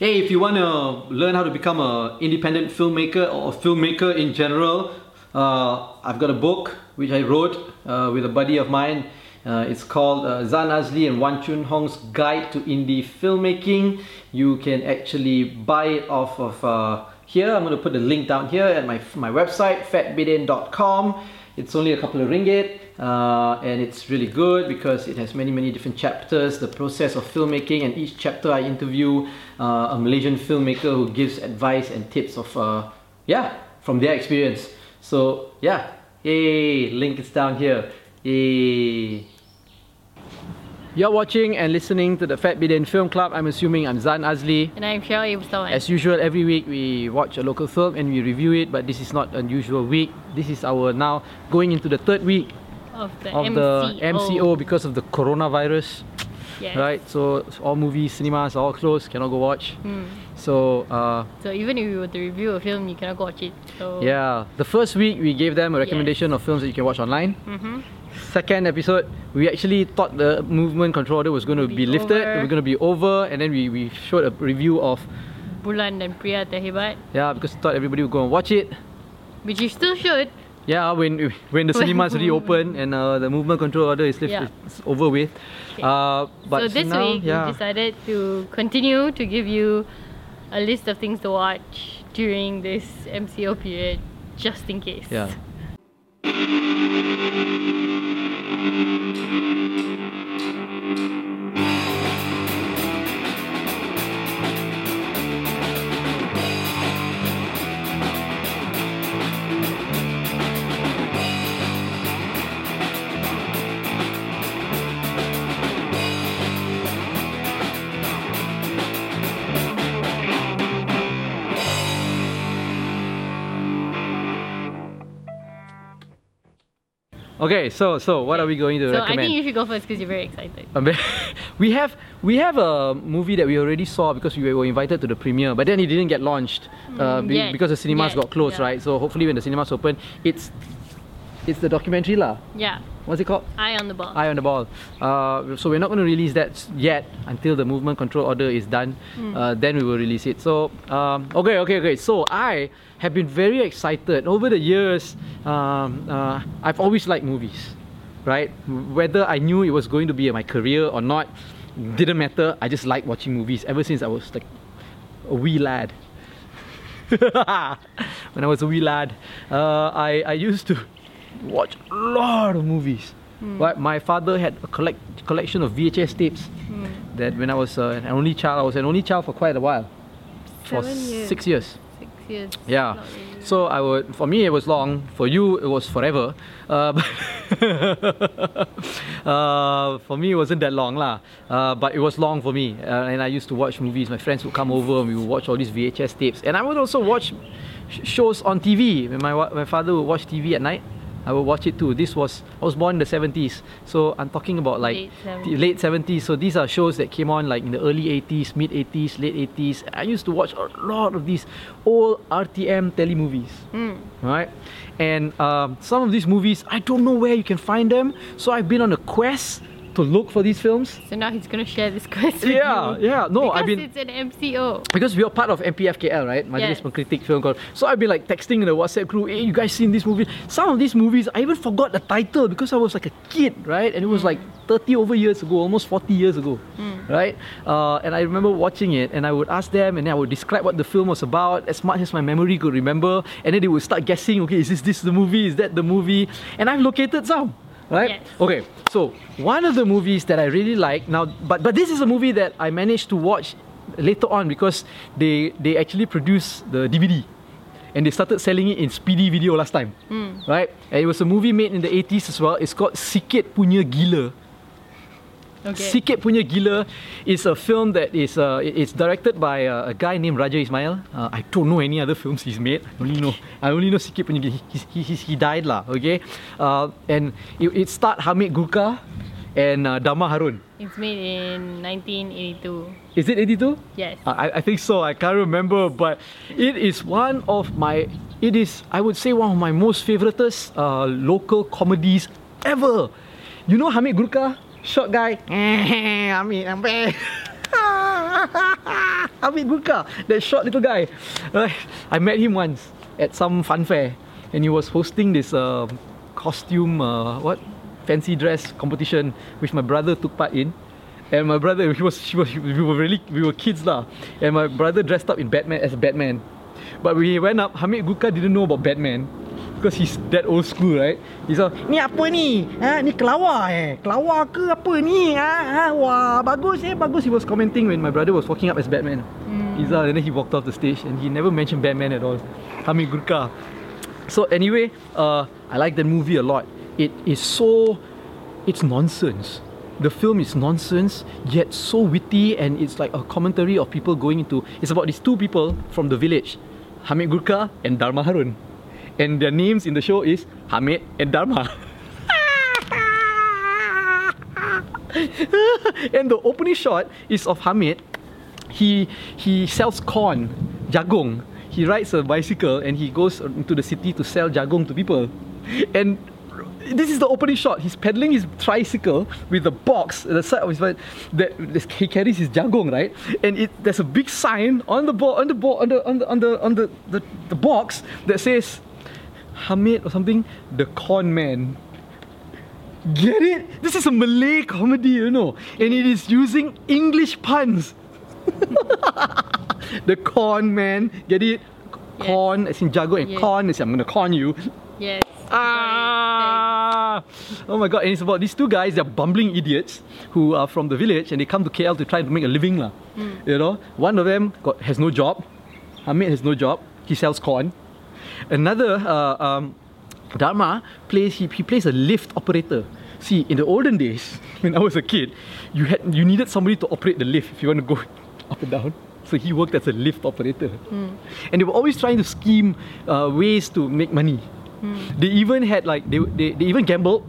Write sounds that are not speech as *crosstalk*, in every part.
Hey, if you want to learn how to become an independent filmmaker or a filmmaker in general, uh, I've got a book which I wrote uh, with a buddy of mine. Uh, it's called uh, Zan Azlee and Wan Chun Hong's Guide to Indie Filmmaking. You can actually buy it off of uh, here. I'm going to put the link down here at my, my website, fatbidin.com. It's only a couple of ringgit uh, and it's really good because it has many many different chapters the process of filmmaking and each chapter I interview uh, a Malaysian filmmaker who gives advice and tips of uh, yeah from their experience so yeah yay link is down here yay you're watching and listening to the Fat Bidin Film Club. I'm assuming I'm Zan Azlee. And I'm Cheryl Mustawan. As usual, every week we watch a local film and we review it, but this is not an usual week. This is our now going into the third week of the of MCO. the MCO because of the coronavirus. Yes. Right, so all movies, cinemas are all closed, cannot go watch. Mm. So uh, So even if you were to review a film, you cannot go watch it. So yeah, the first week we gave them a recommendation of films that you can watch online. Mm-hmm. Second episode, we actually thought the movement control order was going to be, Be lifted, over. it was going to be over, and then we, we showed a review of Bulan dan Pria Terhebat, yeah because we thought everybody would go and watch it. which you still should. Yeah, when when the *laughs* cinemas reopen and uh, the movement control order is lifted, Yeah. it's over with. Okay. Uh, but so this now, week yeah. we decided to continue to give you a list of things to watch during this MCO period, just in case. Yeah. *laughs* Okay, so so what are we going to So I think you should go first because you're very excited. *laughs* We have we have a movie that we already saw because we were invited to the premiere, but then it didn't get launched uh, Mm, be- because the cinemas Yet, got closed, yeah. right? So hopefully when the cinemas open, it's it's the documentary lah. Yeah, What's it called? eye on the ball. Eye on the ball. Uh, so we're not going to release that yet until the movement control order is done. Hmm. Uh, then we will release it. So um, okay, okay, okay. So I have been very excited over the years. Um, uh, I've always liked movies, right? Whether I knew it was going to be my career or not, didn't matter. I just like watching movies ever since I was like a wee lad. *laughs* when I was a wee lad, uh, I, I used to watch a lot of movies. But my father had a collect, collection of VHS tapes that when I was uh, an only child, I was an only child for quite a while. For years. six years. Six years. Yeah. Really. So I would, for me it was long. For you it was forever. Uh, but *laughs* uh, for me it wasn't that long lah. Uh, but it was long for me. Uh, and I used to watch movies. My friends would come over and we would watch all these VHS tapes. And I would also watch sh- shows on TV. My wa- my father would watch TV at night, I will watch it too. This was I was born in the 70s, so I'm talking about like Late the late 70s. So these are shows that came on like in the early 80s, mid 80s, late 80s. I used to watch a lot of these old RTM telemovies Mm. right? And um, some of these movies, I don't know where you can find them. So I've been on a quest to look for these films. So now he's gonna share this *laughs* quest with Yeah, you. yeah. No, I've been it's an MCO. because we are part of MPFKL, right? Pengkritik Film Club. So I've been like texting in the WhatsApp group, hey, you guys seen this movie? Some of these movies, I even forgot the title because I was like a kid, right? And it was like 30 over years ago, almost 40 years ago, right? Uh, and I remember watching it and I would ask them and then I would describe what the film was about as much as my memory could remember. And then they would start guessing, okay, is this, this the movie? Is that the movie? And I've located some. Right? Yes. Okay, so one of the movies that I really like now, but but this is a movie that I managed to watch later on because they they actually produced the DVD and they started selling it in Speedy Video last time, hmm. right? And it was a movie made in the 80s as well. It's called Sikit Punya Gila. Okay. Sikit Punya Gila is a film that is uh, it- it's directed by uh, a guy named Raja Ismail. Uh, I don't know any other films he's made. I only know I only know Sikit Punya Gila. He, he, he, he died lah. Okay, uh, and it, it starred Hamid Gurka and uh, Dama Harun. It's made in 1982. Is it 82? Yes. Uh, I, I think so. I can't remember, but it is one of my. It is I would say one of my most favoritist uh, local comedies ever. You know Hamid Gurka, short guy. I'm back. Hamid Gurka, that short little guy. I met him once at some fun fair, and he was hosting this um costume, uh, what, fancy dress competition, which my brother took part in. And my brother, he was, he was, we were really, we were kids lah. And my brother dressed up in Batman as Batman. But when he went up, Hamid Gurka didn't know about Batman. Because he's that old school, right? He's like, ni apa ni? Ha, ni kelawar eh? Kelawar ke apa ni? Ha, ha, wah, bagus eh, bagus. He was commenting when my brother was walking up as Batman. Mm. Izzah, and then he walked off the stage and he never mentioned Batman at all. Hamid Gurka. So anyway, uh, I like that movie a lot. It is so, it's nonsense. The film is nonsense, yet so witty, and it's like a commentary of people going into. It's about these two people from the village, Hamid Gurka and Dharma Harun, and their names in the show is Hamid and Dharma. *laughs* and the opening shot is of Hamid. He he sells corn, jagung. He rides a bicycle and he goes into the city to sell jagung to people. And this is the opening shot. He's pedaling his tricycle with a box at the side of his bike that he carries his jagung, right? And it there's a big sign on the on the on the on the on the on the, the, the box that says Hamid or something, the con man. Get it? This is a Malay comedy, you know, and it is using English puns. *laughs* the con man, get it? Yes. Con as in jago and Yes. con as in I'm gonna con you. Yes. Ah! Oh my god, and it's about these two guys, they're bumbling idiots who are from the village and they come to KL to try to make a living. lah. You know, one of them got, has no job. Hamid has no job. He sells corn. Another, uh, um, Dharma, plays, he, he plays a lift operator. See, in the olden days, *laughs* when I was a kid, you had you needed somebody to operate the lift if you want to go *laughs* up and down. So he worked as a lift operator. And they were always trying to scheme uh, ways to make money. They even had like they, they, they even gambled.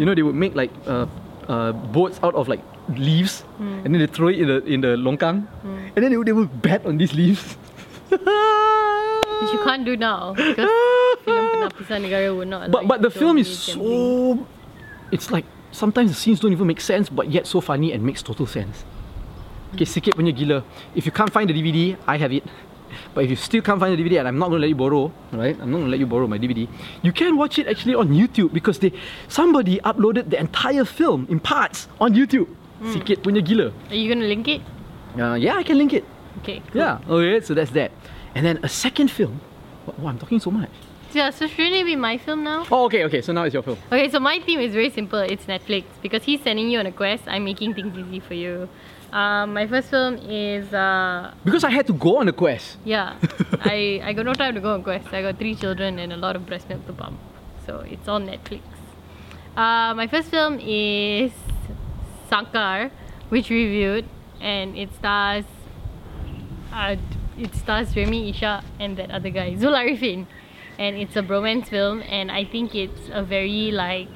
You know, they would make like uh, uh, boats out of like leaves, and then they throw it in the in the longkang, and then they, would- they would bet on these leaves. *laughs* Which you *laughs* can't do now because *laughs* film Penapisan Negara would not. but but the film is so it's like sometimes the scenes don't even make sense but yet so funny and makes total sense. Okay sikit punya gila. If you can't find the DVD I have it. But if you still can't find the DVD and I'm not going to let you borrow right? I'm not going to let you borrow my DVD you can watch it actually on YouTube because they somebody uploaded the entire film in parts on YouTube. Sikit punya gila. Are you gonna link it? uh, yeah I can link it. Okay. Cool. yeah okay so that's that and then a second film oh, I'm talking so much Yeah, so shouldn't it be my film now? oh okay okay so now it's your film Okay, so my theme is very simple. It's Netflix because he's sending you on a quest. I'm making things easy for you. Um, my first film is uh, because I had to go on a quest yeah. *laughs* I I got no time to go on quest. I got three children and a lot of breast milk to pump, so it's on Netflix. Uh, my first film is Sangkar, which we reviewed, and it stars uh, it stars Remy Isha and that other guy, Zul Arifin. And it's a bromance film, and I think it's a very like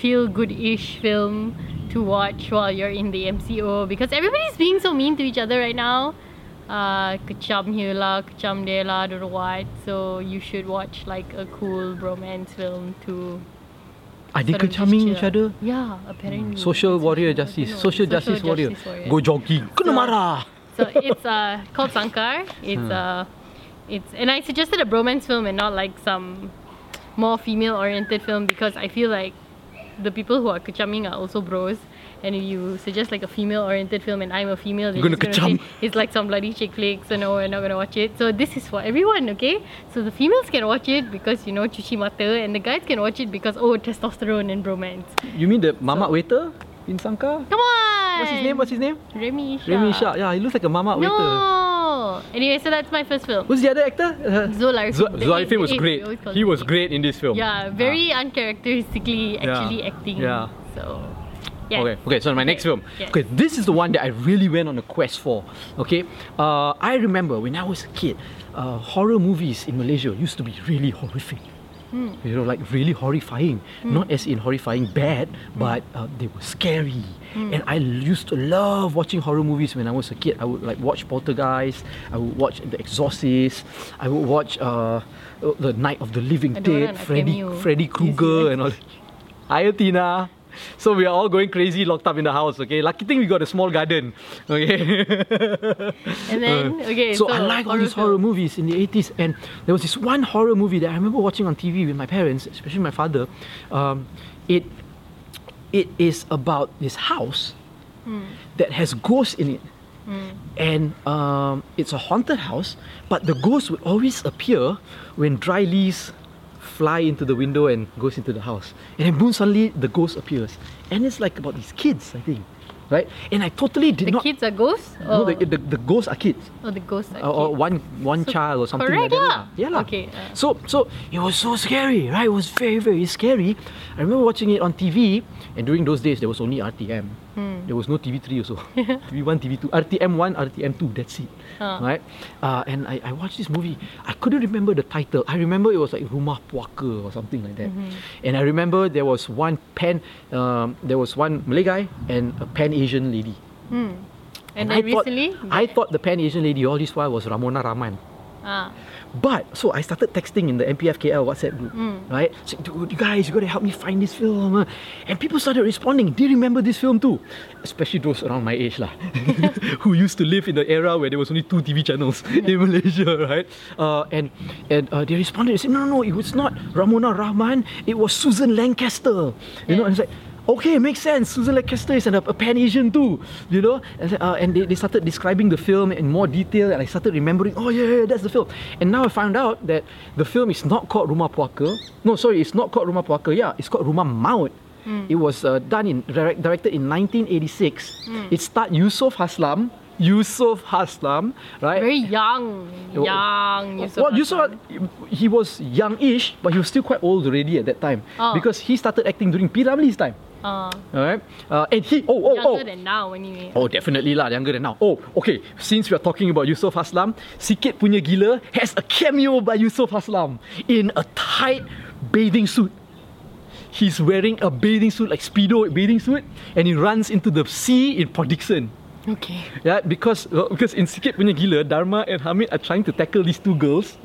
feel good ish film to watch while you're in the MCO because everybody's being so mean to each other right now. Uh, kecam here lah, kecam there lah, don't know what. So you should watch like a cool bromance film to Are they kecaming each other? Yeah, apparently. Social warrior justice, know. social justice warrior. Go jogging. Kena So- marah. So it's uh, called Sangkar. It's uh, it's and I suggested a bromance film and not like some more female-oriented film because I feel like the people who are kecaming are also bros. And if you suggest like a female-oriented film and I'm a female, they're Gonna just gonna say it's like some bloody chick flick. So no, we're not gonna watch it. So this is for everyone, okay? So the females can watch it because you know cuci mata, and the guys can watch it because oh testosterone and bromance. You mean the mamak waiter in Sangkar? Come on. What's his name? What's his name? Remy Ishak. Remy Shah. Yeah, he looks like a mamak waiter. No. Anyway, so that's my first film. Who's the other actor? Uh, Zul Ariffin. Zul The Zul eight- Arifin was the great. we He was great in this film. Yeah, very uncharacteristically actually acting. Yeah. So, yeah. Okay, okay, so my next film. Yes. Okay, this is the one that I really went on a quest for. Okay, uh, I remember when I was a kid, uh, horror movies in Malaysia used to be really horrific. Hmm. You know, like really horrifying. Not as in horrifying bad, Hmm. but uh, they were scary. And I used to love watching horror movies when I was a kid. I would like watch Poltergeist. I would watch The Exorcist. I would watch uh, The Night of the Living Dead. Freddy. Freddy Krueger and all. Hi Tina. *laughs* so we are all going crazy, locked up in the house. Okay, lucky thing we got a small garden. Okay. And then, *laughs* okay, so, so I like all these horror movies in the 80s, and there was this one horror movie that I remember watching on TV with my parents, especially my father. Um, it it is about this house that has ghosts in it. And um, it's a haunted house, but the ghosts would always appear when dry leaves fly into the window and goes into the house. And then boom, suddenly the ghost appears. And it's like about these kids, I think. Right? And I totally did The not The kids are ghosts? no, the, the, the ghosts are kids. or the ghosts are Or, or one one So child or something like correct that. lah. Yeah, lah. Okay, uh. So so it was so scary, right? It was very very scary. I remember watching it on TV, and during those days there was only RTM. Hmm. There was no TV3 also. TV1, TV2, RTM1, RTM2. That's it, Ah. right? Uh, and I, I watched this movie. I couldn't remember the title. I remember it was like Rumah Puaka or something like that. Mm-hmm. And I remember there was one pan, um, there was one Malay guy and a Pan Asian lady. Hmm. And, I then thought, recently? I thought the Pan Asian lady all this while was Ramona Rahman. Ah. But so I started texting in the MPFKL WhatsApp group, right? Saying, dude, you guys, you gotta help me find this film. uh." And people started responding. Do you remember this film too? Especially those around my age, lah, *laughs* who used to live in the era where there was only two TV channels *laughs* in Malaysia, right? Uh, and and uh, they responded. They said, no, no, no, it was not Ramona Rahman. It was Susan Lancaster. You know, and it's like. Okay, makes sense. Susan Lancaster is an, a Pan Asian too, you know. And, uh, and they, they started describing the film in more detail, and I started remembering. Oh yeah, yeah, that's the film. And now I found out that the film is not called Rumah Puaka. No, sorry, it's not called Rumah Puaka. Yeah, it's called Rumah Maut. It was uh, done in direct, directed in 1986. It starred Yusof Haslam. Yusof Haslam, right? Very young. Oh, Young. Yusof well. Yusof, he was young-ish, but he was still quite old already at that time Oh. because he started acting during P. Ramlee's time. Ah. All right, uh, and he oh oh Younger oh than now, anyway. Oh, definitely lah, younger than now. Oh, okay. Since we are talking about Yusof Haslam, Sikit Punya Gila has a cameo by Yusof Haslam in a tight bathing suit. He's wearing a bathing suit, like Speedo bathing suit, and he runs into the sea in Port Dickson. Okay. Yeah, because well, because in Sikit Punya Gila, Dharma and Hamid are trying to tackle these two girls,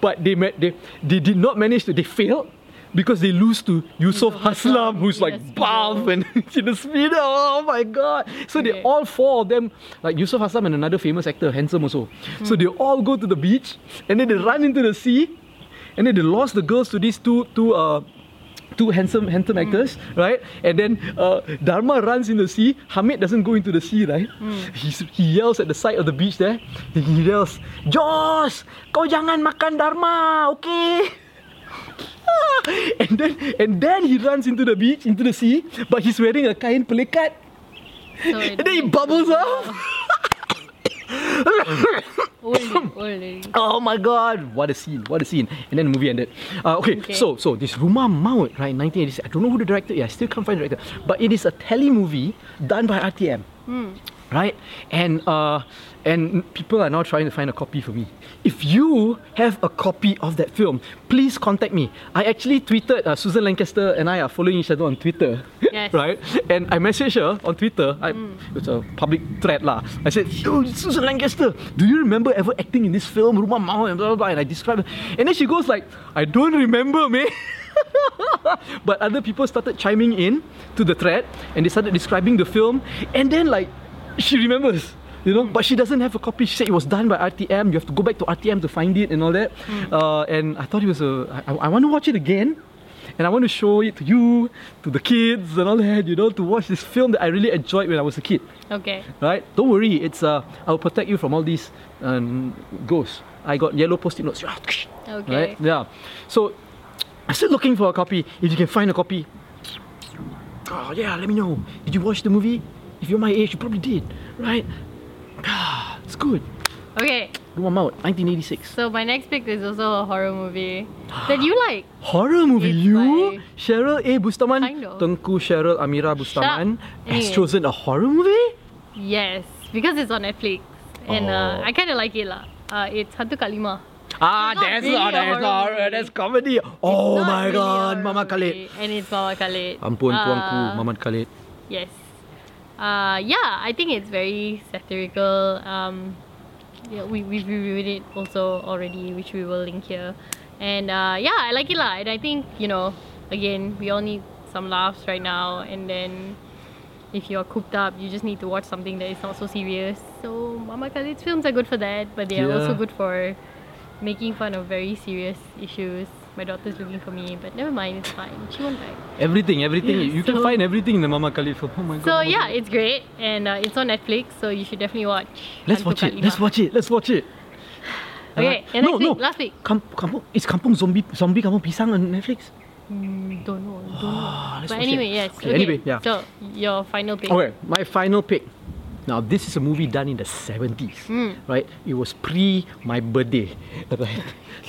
but they met they they did not manage to. They failed because they lose to Yusof Haslam, who's like buff and in a speedo. Oh my god! So they all four of them, like Yusof Haslam and another famous actor, handsome also. So they all go to the beach and then they run into the sea, and then they lost the girls to these two two uh two handsome handsome actors, right? And then uh, Dharma runs in the sea. Hamid doesn't go into the sea, right? He's, he yells at the side of the beach there. He yells, "Josh, kau jangan makan Dharma, okay?" *laughs* and then and then he runs into the beach, into the sea, but he's wearing a kain pelikat. So it *laughs* And then he bubbles you- up. *laughs* Old, lady, old lady. Oh my god, what a scene, what a scene. And then the movie ended. Uh, okay, Okay. so so this Rumah Maut, right, 1986. I don't know who the director is, I still can't find the director. But it is a tele movie done by RTM. Right? And uh and people are now trying to find a copy for me. If you have a copy of that film, please contact me. I actually tweeted uh, Susan Lancaster and I are following each other on Twitter. *laughs* Yes. right? And I messaged her on Twitter. I, It's a public thread lah. I said, Yo, Susan Lancaster, do you remember ever acting in this film, Rumah Maut and blah blah blah? And I described. And then she goes like, I don't remember, man. *laughs* but other people started chiming in to the thread and they started describing the film. And then like, *laughs* she remembers. You know, but she doesn't have a copy. She said it was done by RTM. You have to go back to RTM to find it and all that. Uh, and I thought it was a. I, I want to watch it again and I want to show it to you, to the kids and all that, you know, to watch this film that I really enjoyed when I was a kid. Okay. Right? Don't worry, it's uh, I'll protect you from all these um, ghosts. I got yellow post-it notes. Okay. Right? Yeah. So I'm still looking for a copy. If you can find a copy, oh yeah, let me know. Did you watch the movie? If you're my age, you probably did, right? Ah, it's good. Okay. Rumah Maut, 1986. So my next pick is also a horror movie that you like. *gasps* Horror movie, It's you? Cheryl A. Bustaman, Kind of. Tengku Cheryl Amira Bustaman has Anyway. chosen a horror movie? Yes, because it's on Netflix, and uh, Oh. I kind of like it lah. Uh, it's Hantu Kak Limah. Ah, that's really not, that's horror not, movie. that's comedy. Oh my really god, Mamat Khalid. and it's Mamat Khalid. Ampun tuanku, Uh, Mamat Khalid. Yes. Uh, yeah, I think it's very satirical. Um, yeah, we we've reviewed it also already, which we will link here. And uh, yeah, I like it lah. And I think you know, again, we all need some laughs right now, and then if you're cooped up, you just need to watch something that is not so serious. So Mamat Khalid's films are good for that, but they are also good for making fun of very serious issues. My daughter's looking for me, but never mind, it's fine. She won't die. Everything, everything. *laughs* You can find everything in the Mama film. Oh my god. So yeah, God. it's great, and uh, it's on Netflix, so you should definitely watch. Let's Hantu watch it. Kat Let's watch it. Let's watch it. *sighs* Okay, Uh, and no, next no. week, last week. Kam- kampung, is Kampung Zombie Zombie Kampung Pisang on Netflix? Mm, don't know, don't know. *sighs* But anyway, it. yes. Okay, anyway, yeah. So your final pick. Okay, my final pick. Now, this is a movie done in the 70s, Mm. right? It was pre my birthday, *laughs* right?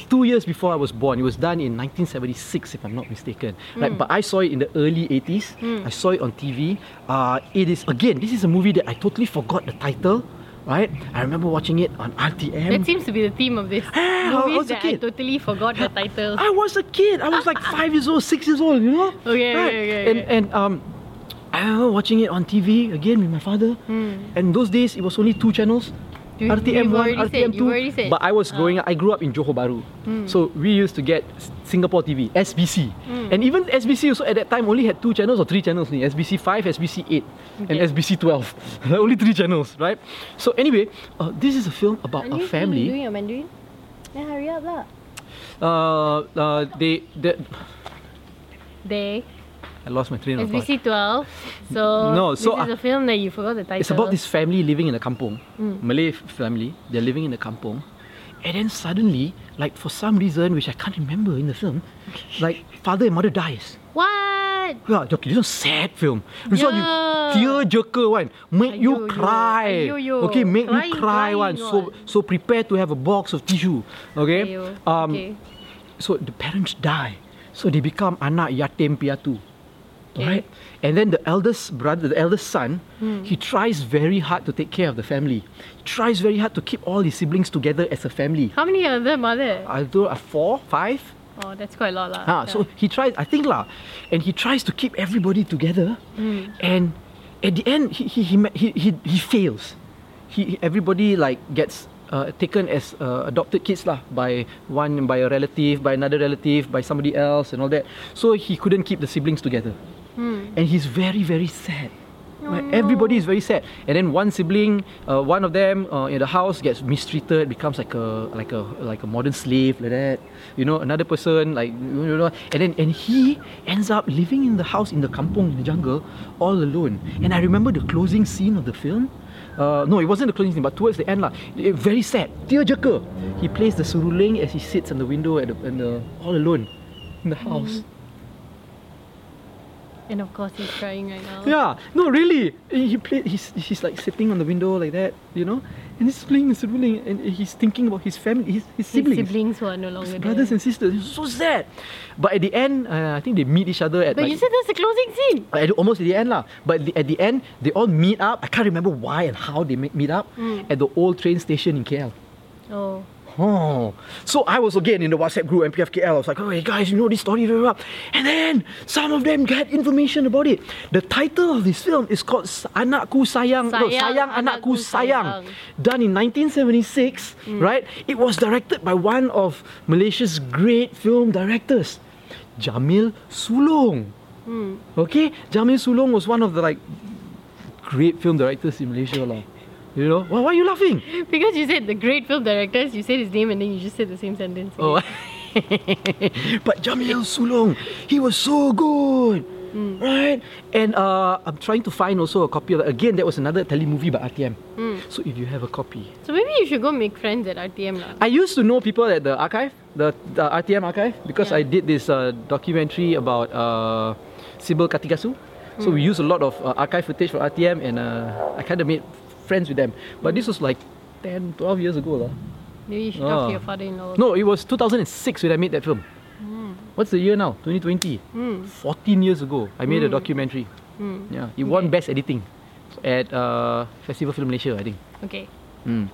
Two years before I was born. It was done in 1976, if I'm not mistaken. Right, but I saw it in the early 80s. I saw it on TV. Uh, it is, again, this is a movie that I totally forgot the title, right? I remember watching it on RTM. That seems to be the theme of this. *laughs* I Movies was a that I totally forgot the title. I was a kid. I was like *laughs* five years old, six years old, you know? Okay, right. okay, okay, And okay. and um I remember watching it on TV again with my father. And those days it was only two channels. You- RTM one, RTM said, two. you've already said. But I was Ah. growing up. I grew up in Johor Bahru, so we used to get Singapore TV, SBC, Hmm. and even SBC also at that time only had two channels or three channels. only, SBC five, SBC eight, and SBC twelve. *laughs* only three channels, right? So anyway, uh, this is a film about Are a you family. doing your Mandarin? Then hurry up lah. Uh, uh, they, they, They I lost my train of thought. SBC 12. So, No, so, this is a film that you forgot the title. It's about this family living in a kampong, Mm. Malay family. They're living in a kampong, and then suddenly, like for some reason which I can't remember in the film, like father and mother dies. What? Yeah, okay, this is a sad film. This one you Yeah. tearjerker one, make you Aiyo, yo. cry. Aiyo, yo. Okay, make Crying, you cry one. So so prepare to have a box of tissue. Okay. Um. okay. So the parents die, so they become anak yatim piatu. Okay. Right? And then the eldest brother, the eldest son, Hmm. he tries very hard to take care of the family. He tries very hard to keep all his siblings together as a family. How many of them are there? I do a four, five. Oh, that's quite a lot lah. Ah, Yeah. so he tries, I think lah, and he tries to keep everybody together. Hmm. And at the end, he he he he, he, he fails. He everybody like gets uh, taken as uh, adopted kids lah by one by a relative, by another relative, by somebody else, and all that. So he couldn't keep the siblings together, Hmm. and he's very very sad. Oh, Everybody is very sad, and then one sibling, uh, one of them uh, in the house gets mistreated, becomes like a like a like a modern slave like that. You know, another person like you know, and then and he ends up living in the house in the kampong in the jungle all alone. And I remember the closing scene of the film. Uh, no, it wasn't the closing scene, but towards the end lah, it- very sad. Tearjerker. He plays the seruling as he sits on the window at the, in the all alone in the house. And of course, he's crying right now. Yeah, no, really. He he play, he's he's like sitting on the window like that, you know, and he's playing his ruling, and he's thinking about his family, his, his His siblings, siblings who are no longer his brothers there. and sisters. It's so sad. But at the end, uh, I think they meet each other at But like, you said that's the closing scene. at, almost at the end lah. But the, at the end, they all meet up. I can't remember why and how they meet meet up Mm. at the old train station in KL. Oh. Oh, so I was again in the WhatsApp group MPF KL. I was like, oh, hey guys, you know this story very well. And then some of them got information about it. The title of this film is called Anakku Sayang. no, Sayang, Sayang Anakku Anakku Sayang. Sayang. Done in 1976, right? It was directed by one of Malaysia's great film directors, Jamil Sulong. Hmm. Okay, Jamil Sulong was one of the like great film directors in Malaysia, lah. You know, why, why are you laughing? *laughs* Because you said the great film directors, you said his name and then you just said the same sentence. Oh. *laughs* but Jamil Sulong, he was so good. Hmm. Right? And uh, I'm trying to find also a copy of that. Again, that was another telemovie by RTM. Hmm. So if you have a copy. So maybe you should go make friends at RTM. I used to know people at the archive, the, the RTM archive, because Yeah. I did this uh, documentary about uh, Sybil Kathigasu. So Hmm. we used a lot of uh, archive footage from RTM and uh, I kind of made friends with them. But this was like 10, 12 years ago. lah. Maybe you should talk Ah. to your father-in-law. No, it was 2006 when I made that film. What's the year now? 2020. Hmm. 14 years ago, I made a documentary. Hmm. Yeah, it won Best Editing at uh, Festival Film Malaysia, I think. Okay. Mm.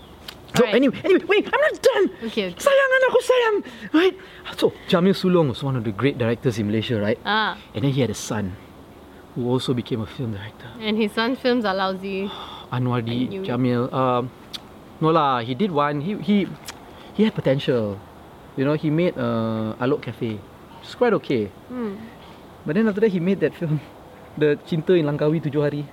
So Alright. anyway, anyway, wait, I'm not done. Okay, okay. Sayang anakku sayang, right? So Jamil Sulong was one of the great directors in Malaysia, right? Ah, And then he had a son, who also became a film director. and his son's films are lousy. *sighs* Anwardi I knew it. Jamil. Um, no lah, he did one. He he he had potential. You know, he made uh, Alok Cafe. It's quite okay. Hmm. But then after that he made that film, the Cinta in Langkawi Tujuh Hari.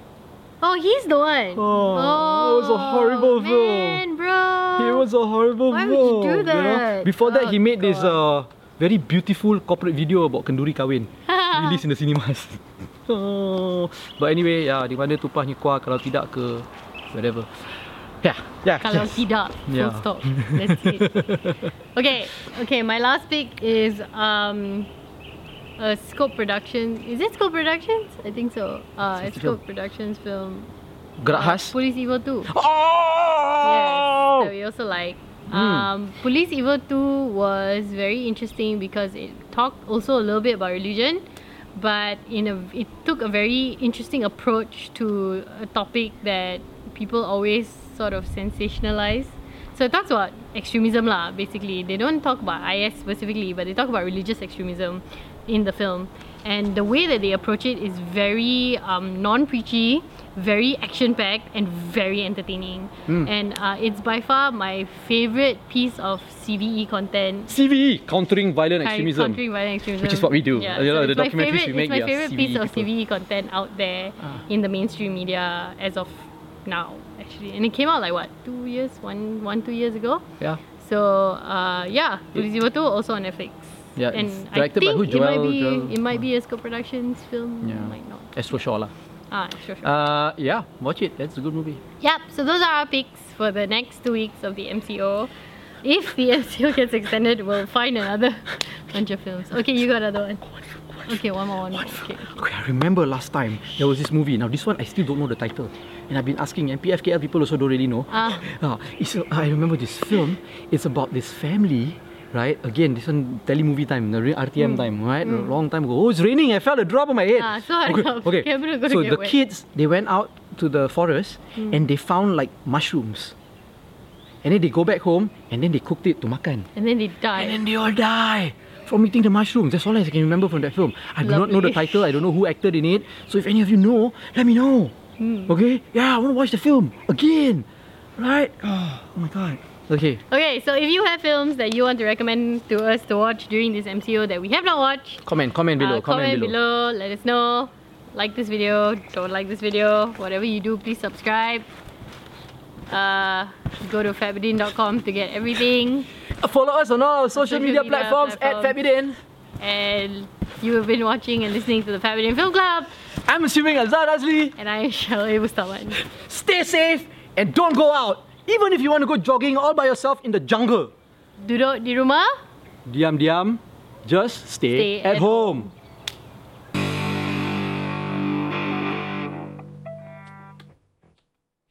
Oh, he's the one. Oh, it was a horrible film. man, bro. It was a horrible Why would you film. do know? that? Before that, Oh, he made this God. uh, very beautiful corporate video about kenduri kahwin. *laughs* released in the cinemas. Oh. *laughs* But anyway, yeah, di mana tumpahnya kuah kalau tidak ke whatever. Yeah, yeah. Kalau yes. *laughs* tidak, full Yeah. stop. *laughs* That's it. okay, okay. My last pick is um, a Scope Productions. Is it Scope Productions? I think so. Uh, a Scope Productions film. Gerak uh, khas. Police Evil 2. Yes, Oh! that we also like. Hmm. Um, Police Evil 2 was very interesting because it talked also a little bit about religion, but in a it took a very interesting approach to a topic that people always sort of sensationalize. So it talks about extremism lah, basically. They don't talk about IS specifically, but they talk about religious extremism in the film. And the way that they approach it is very um, non-preachy, very action-packed, and very entertaining. And uh, it's by far my favorite piece of CVE content. CVE, countering violent extremism. Countering violent extremism. Which is what we do. Yeah, You know, so the documentaries favorite, we make, It's my favorite piece CVE of people. CVE content out there Ah. in the mainstream media as of now, actually. And it came out like what, two years, one, one, two years ago. Yeah. So uh, yeah, 2 also on Netflix. Yeah, and it's I directed by think who? it might Joel- be Joel- it might be a Scope Productions film. Yeah. might not. Astro Shaw lah. Ah, sure, sure. Uh, yeah, watch it. That's a good movie. Yep. So those are our picks for the next two weeks of the MCO. If the *laughs* MCO gets extended, we'll find another *laughs* bunch of films. Okay, you got another one. Okay, one more, one more. Okay. Okay, I remember last time there was this movie. Now this one I still don't know the title, and I've been asking. And PFKL people also don't really know. Ah. Ah, it's, I remember this film. It's about this family, right? Again, this one telemovie time, the RTM time, right? A long time ago. Oh, it's raining. I felt a drop on my head. Ah, so okay, okay. So the wet. kids they went out to the forest Hmm. and they found like mushrooms, and then they go back home and then they cooked it to makan. And then they die. And then they all die from eating the mushrooms. That's all I can remember from that film. I do not know the title. I don't know who acted in it. So if any of you know, let me know. Hmm. Okay? Yeah, I want to watch the film again. Right? Oh, my god. Okay. Okay, so if you have films that you want to recommend to us to watch during this MCO that we have not watched, Comment, comment below. uh, comment, below. Let us know. Like this video. Don't like this video. Whatever you do, please subscribe. Uh, go to fatbidin.com to get everything. Uh, Follow us on all social, Social media, media platforms, at platforms. Fabidin. And you have been watching and listening to the Fat Bidin Film Club. I'm assuming Azhar Azli. And I am shall Mustaman. Stay safe and don't go out. Even if you want to go jogging all by yourself in the jungle. Duduk di rumah. Diam diam. Just stay, Stay at, at home.